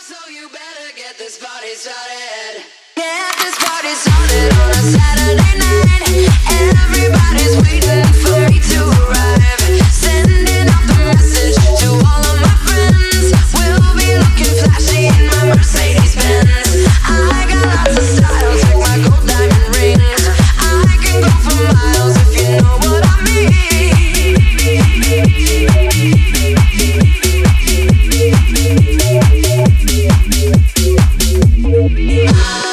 so you better get this party started. Get this party started Yeah.